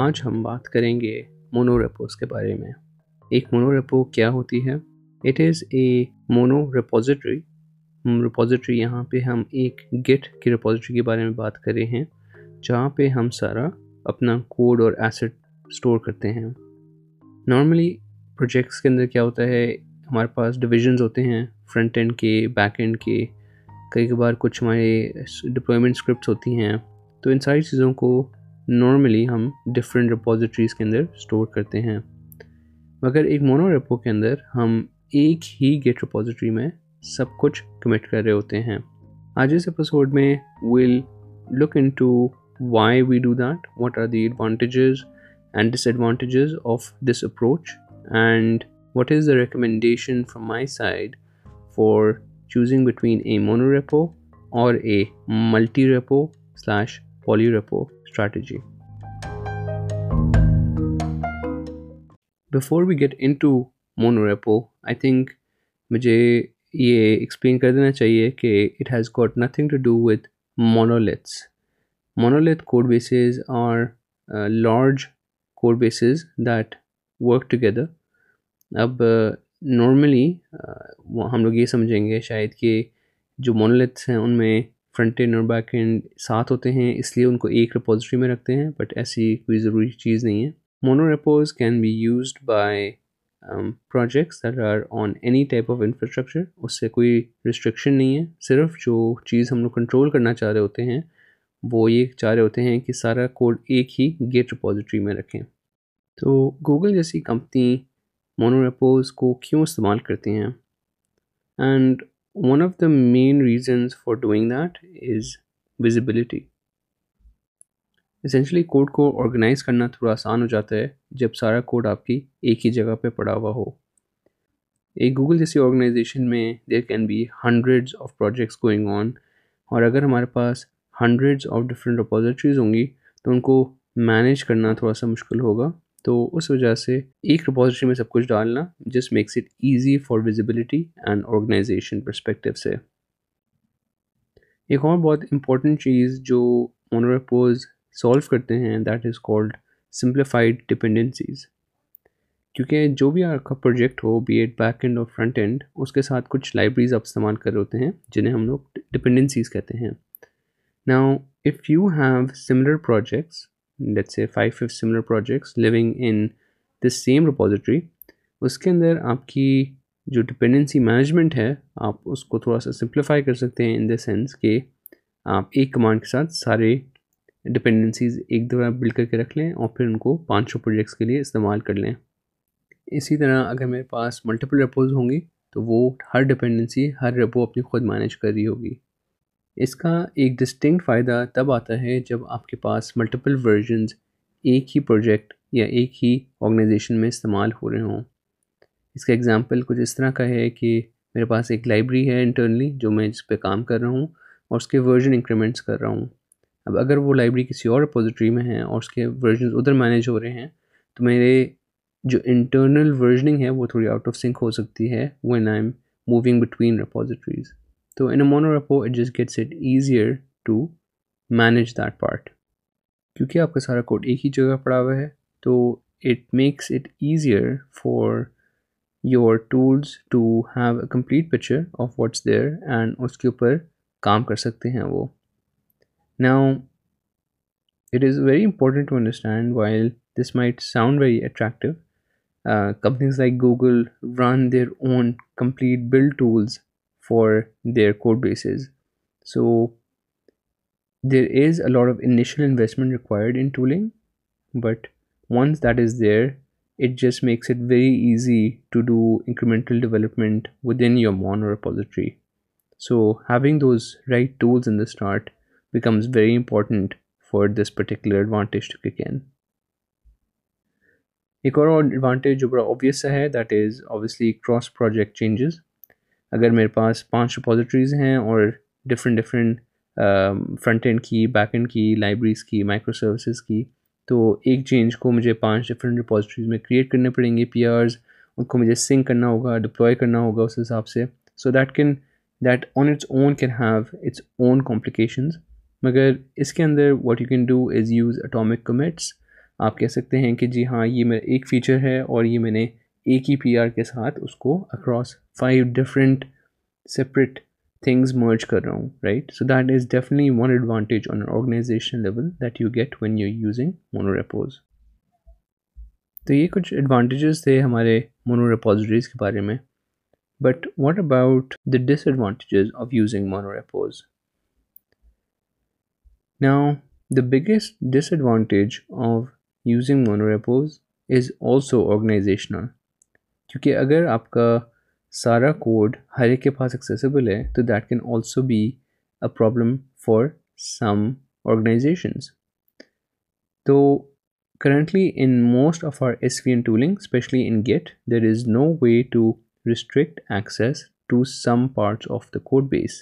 آج ہم بات کریں گے مونوریپوز کے بارے میں ایک مونوریپو کیا ہوتی ہے it is a repository repository یہاں پہ ہم ایک گٹ کی ریپوزیٹری کے بارے میں بات رہے ہیں جہاں پہ ہم سارا اپنا کوڈ اور ایسٹ اسٹور کرتے ہیں نارملی پروجیکٹس کے اندر کیا ہوتا ہے ہمارے پاس ڈویژنز ہوتے ہیں فرنٹ اینڈ کے بیک اینڈ کے کئی کبھار کچھ ہمارے ڈپلائمنٹ اسکرپٹس ہوتی ہیں تو ان ساری چیزوں کو نارملی ہم ڈفرینٹ ریپوزیٹریز کے اندر اسٹور کرتے ہیں مگر ایک مونو ریپو کے اندر ہم ایک ہی گیٹ ریپوزیٹری میں سب کچھ کمٹ کر رہے ہوتے ہیں آج اس ایپیسوڈ میں will look into why we do that what are the advantages and disadvantages of this approach and what is the recommendation from my side for choosing between a mono repo اور a multi repo slash Poly repo strategy. Before we get into monorepo I think مجھے یہ explain کر دینا چاہیے کہ it has got nothing to do with monoliths monolith code bases or large code bases that work together اب normally uh, uh, ہم لوگ یہ سمجھیں گے شاید کہ جو مونولیتس ہیں ان میں فرنٹ اینڈ اور بیک اینڈ ساتھ ہوتے ہیں اس لیے ان کو ایک ریپوزٹری میں رکھتے ہیں بٹ ایسی کوئی ضروری چیز نہیں ہے mono repos can be used by projects that are on any type of infrastructure اس سے کوئی ریسٹرکشن نہیں ہے صرف جو چیز ہم لوگ کنٹرول کرنا چاہ رہے ہوتے ہیں وہ یہ چاہ رہے ہوتے ہیں کہ سارا کوڈ ایک ہی گیٹ ریپوزٹری میں رکھیں تو گوگل جیسی کمپنی مونو ریپوز کو کیوں استعمال کرتی ہیں and one of the main reasons for doing that is visibility essentially code کو آرگنائز کرنا تھوڑا آسان ہو جاتا ہے جب سارا کوڈ آپ کی ایک ہی جگہ پہ پڑا ہوا ہو ایک گوگل جیسی آرگنائزیشن میں there can be hundreds of projects going on اور اگر ہمارے پاس ہنڈریڈز آف ڈفرینٹ اپوزٹ ہوں گی تو ان کو مینیج کرنا تھوڑا سا مشکل ہوگا تو اس وجہ سے ایک ڈپوزیشن میں سب کچھ ڈالنا جس makes it easy for visibility and organization perspective سے ایک اور بہت امپورٹنٹ چیز جو مونورپوز سولو کرتے ہیں that is called simplified dependencies کیونکہ جو بھی آپ کا پروجیکٹ ہو بی ایڈ بیک اینڈ اور فرنٹ اینڈ اس کے ساتھ کچھ لائبریریز آپ استعمال کر ہوتے ہیں جنہیں ہم لوگ ڈپینڈنسیز کہتے ہیں now if you have similar projects let's say five fifth similar projects living in this same repository اس کے اندر آپ کی جو ڈپینڈنسی مینجمنٹ ہے آپ اس کو تھوڑا سا سمپلیفائی کر سکتے ہیں ان دا سینس کہ آپ ایک کمانڈ کے ساتھ سارے ڈپینڈنسیز ایک دورہ build کر کے رکھ لیں اور پھر ان کو پانچ سو پروجیکٹس کے لیے استعمال کر لیں اسی طرح اگر میرے پاس ملٹیپل repos ہوں گی تو وہ ہر ڈپینڈنسی ہر repo اپنی خود manage کر رہی ہوگی اس کا ایک ڈسٹنکٹ فائدہ تب آتا ہے جب آپ کے پاس ملٹیپل ورژنز ایک ہی پروجیکٹ یا ایک ہی آرگنائزیشن میں استعمال ہو رہے ہوں اس کا اگزامپل کچھ اس طرح کا ہے کہ میرے پاس ایک لائبریری ہے انٹرنلی جو میں اس پہ کام کر رہا ہوں اور اس کے ورژن انکریمنٹس کر رہا ہوں اب اگر وہ لائبریری کسی اور اپوزیٹری میں ہیں اور اس کے ورژنز ادھر مینیج ہو رہے ہیں تو میرے جو انٹرنل ورژننگ ہے وہ تھوڑی آؤٹ آف سنک ہو سکتی ہے when I am moving between repositories تو in a mono Oppo it just gets it easier to manage that part کیونکہ آپ کا سارا کوڈ ایک ہی جگہ پڑا ہوا ہے تو it makes it easier for your tools to have a complete picture of what's there and اس کے اوپر کام کر سکتے ہیں وہ now it is very important to understand while this might sound very attractive companies like Google run their own complete build tools for their code bases so there is a lot of initial investment required in tooling but once that is there it just makes it very easy to do incremental development within your monorepository so having those right tools in the start becomes very important for this particular advantage two can ایک اور advantage جو بڑا obvious ہے that is obviously cross project changes اگر میرے پاس پانچ repositories ہیں اور ڈفرینٹ ڈفرینٹ فرنٹ اینڈ کی بیک اینڈ کی لائبریریز کی مائکرو سروسز کی تو ایک چینج کو مجھے پانچ ڈفرینٹ ریپوزیٹریز میں کریٹ کرنے پڑیں گے پی آرز ان کو مجھے سنک کرنا ہوگا ڈپلوائے کرنا ہوگا اس حساب سے so that can that on its own can have its own complications مگر اس کے اندر what you can do is use atomic commits آپ کہہ سکتے ہیں کہ جی ہاں یہ میرا ایک فیچر ہے اور یہ میں نے ایک ہی پی آر کے ساتھ اس کو across five different separate things merge کر رہا ہوں right so that is definitely one advantage on organization level that you get when you using monorepos تو یہ کچھ ایڈوانٹیجز تھے ہمارے مونوریپوزریز کے بارے میں but what about the disadvantages of using monorepos now the biggest disadvantage of using monorepos is also organizational کیونکہ اگر آپ کا سارا کوڈ ہر ایک کے پاس ایکسیسیبل ہے تو that can also be a problem for some organizations تو currently in most of our S V N tooling especially in git there is no way to restrict access to some parts of the code base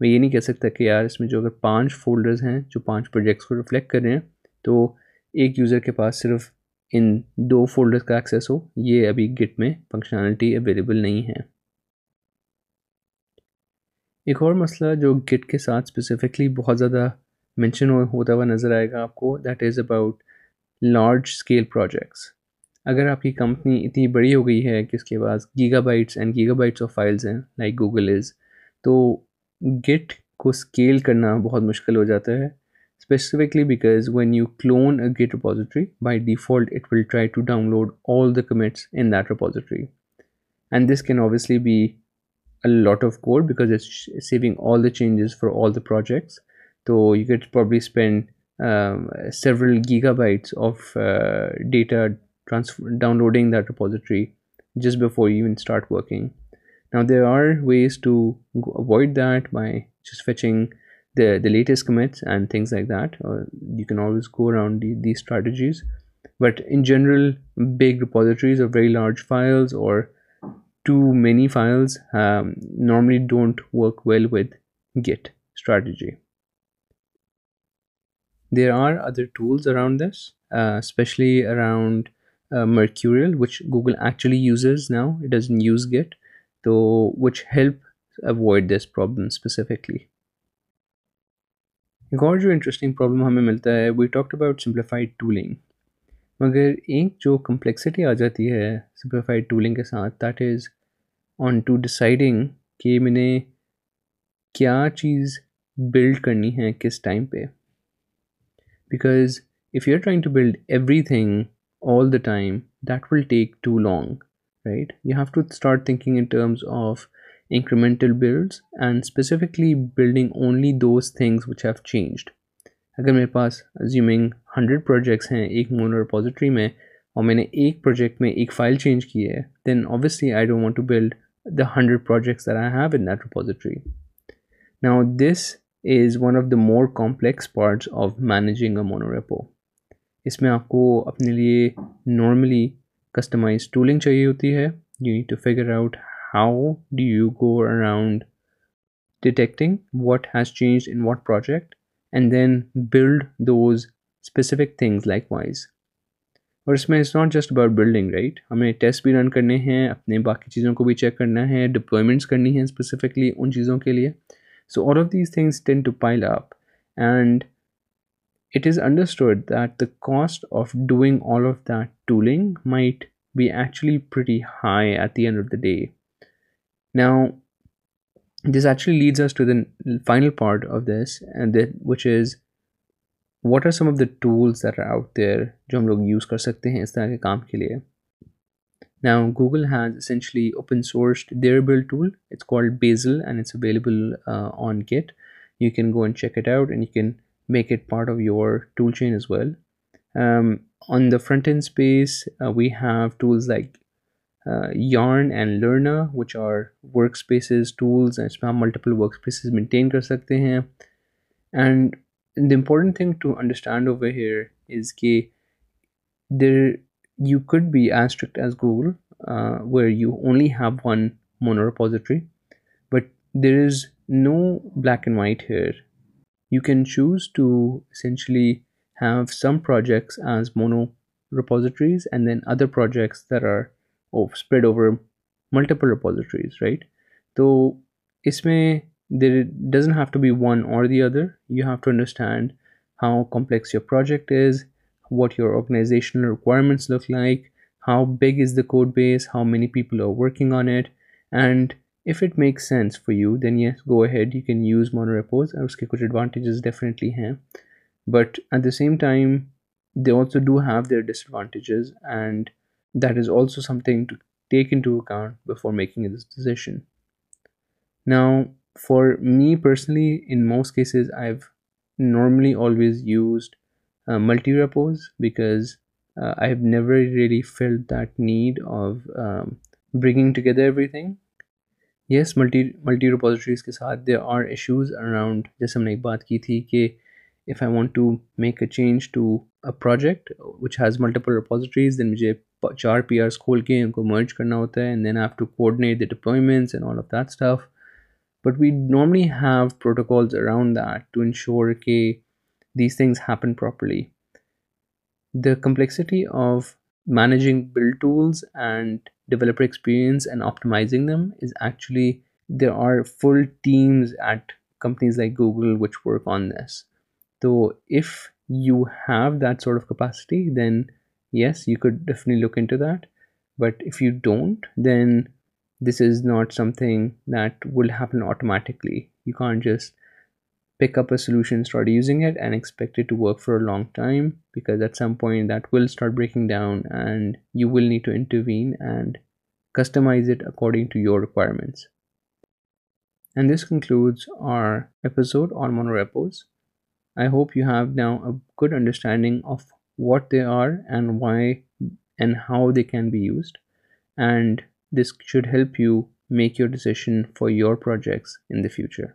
میں یہ نہیں کہہ سکتا کہ یار اس میں جو اگر پانچ فولڈرز ہیں جو پانچ پروجیکٹس کو ریفلیکٹ کر رہے ہیں تو ایک یوزر کے پاس صرف ان دو فولڈر کا ایکسیس ہو یہ ابھی گٹ میں فنکشنالٹی اویلیبل نہیں ہے ایک اور مسئلہ جو گٹ کے ساتھ اسپیسیفکلی بہت زیادہ مینشن ہوتا ہوا نظر آئے گا آپ کو that is about large scale projects اگر آپ کی کمپنی اتنی بڑی ہو گئی ہے کہ اس کے پاس gigabytes and gigabytes of files ہیں لائک گوگل از تو گٹ کو اسکیل کرنا بہت مشکل ہو جاتا ہے specifically because when you clone a Git repository, by default, it will try to download all the commits in that repository. And this can obviously be a lot of code because it's saving all the changes for all the projects. So you could probably spend um, several gigabytes of uh, data downloading that repository just before you even start working. Now there are ways to avoid that by just fetching the latest commits and things like that. You can always go around these strategies, but in general, big repositories of very large files or too many files um, normally don't work well with Git strategy. There are other tools around this, uh, especially around uh, Mercurial, which Google actually uses now. It doesn't use Git, though, which help avoid this problem specifically. ایک اور جو interesting problem ہمیں ملتا ہے we talked about simplified tooling مگر ایک جو complexity آ جاتی ہے سمپلیفائیڈ ٹولنگ کے ساتھ that is on to deciding کہ میں نے کیا چیز بلڈ کرنی ہے کس ٹائم پہ because if you are trying to build everything all the time that will take too long right you have to start thinking in terms of incremental builds and specifically building only those things which have changed اگر میرے پاس assuming hundred projects ہیں ایک repository میں اور میں نے ایک project میں ایک فائل چینج کی ہے then obviously I don't want to build the hundred projects I have in that repository now this is one of the more complex parts of managing a mono repo اس میں آپ کو اپنے لیے normally customise tooling چاہیے ہوتی ہے you need to figure out how do you go around detecting what has changed in what project and then build those specific things likewise اور اس میں it's not just about building right ہمیں test بھی run کرنے ہیں اپنے باقی چیزوں کو بھی چیک کرنا ہے ڈپلائمنٹس کرنی ہیں اسپیسیفکلی ان چیزوں کے لیے so all of these things tend to pile up and it is understood that the cost of doing all of that tooling might be actually pretty high at the end of the day now this actually leads us to the final part of this the which is what are some of the tools are out جو ہم لوگ use کر سکتے ہیں اس طرح کے کام کے لیے now Google has essentially open sourced their build tool it's called Bazel and it's available on گٹ you can go and check it out and you can make it part of your tool chain as well on the frontend space we have tools like Yarn and Lerna which are work spaces tools اس میں ہم multiple work spaces maintain کر سکتے ہیں and the important thing to understand over here is کہ there you could be as strict as Google where you only have one monorepository but there is no black and white here you can choose to essentially have some projects in monorepositories and then other projects there are spread over multiple repositories right تو اس میں there doesn't have to be one or the other you have to understand how complex your project is what your organizational requirements look like how big is the code base how many people are working on it and if it make sense for you then yes go ahead you can use repos اور اس کے کچھ advantages definitely ہیں but at the same time they also do have their disadvantages and that is also something to take into account before making this decision. Now, for me personally, in most cases, I've normally always used uh, multi repos because uh, I've never really felt that need of um, bringing together everything. Yes multi multi repositories کے ساتھ there are issues around جیسے ہم نے ایک بات کی تھی کہ if I want to make a change to a project which has multiple repositories then مجھے چار پی آرس کھول کے ان کو مرچ کرنا ہوتا ہے and then have to the deployments and all of that stuff but we normally have protocols around that to ensure کہ these things happen properly the complexity of managing build tools and developer experience and optimizing them is actually there are full teams at companies like Google which work on this تو if you have that sort of capacity then yes, you could definitely look into that. But if you don't, then this is not something that will happen automatically. You can't just pick up a solution, start using it, and expect it to work for a long time, because at some point that will start breaking down and you will need to intervene and customize it according to your requirements. And this concludes our episode on monorepos. I hope you have now a good understanding of what they are and why and how they can be used, and this should help you make your decision for your projects in the future.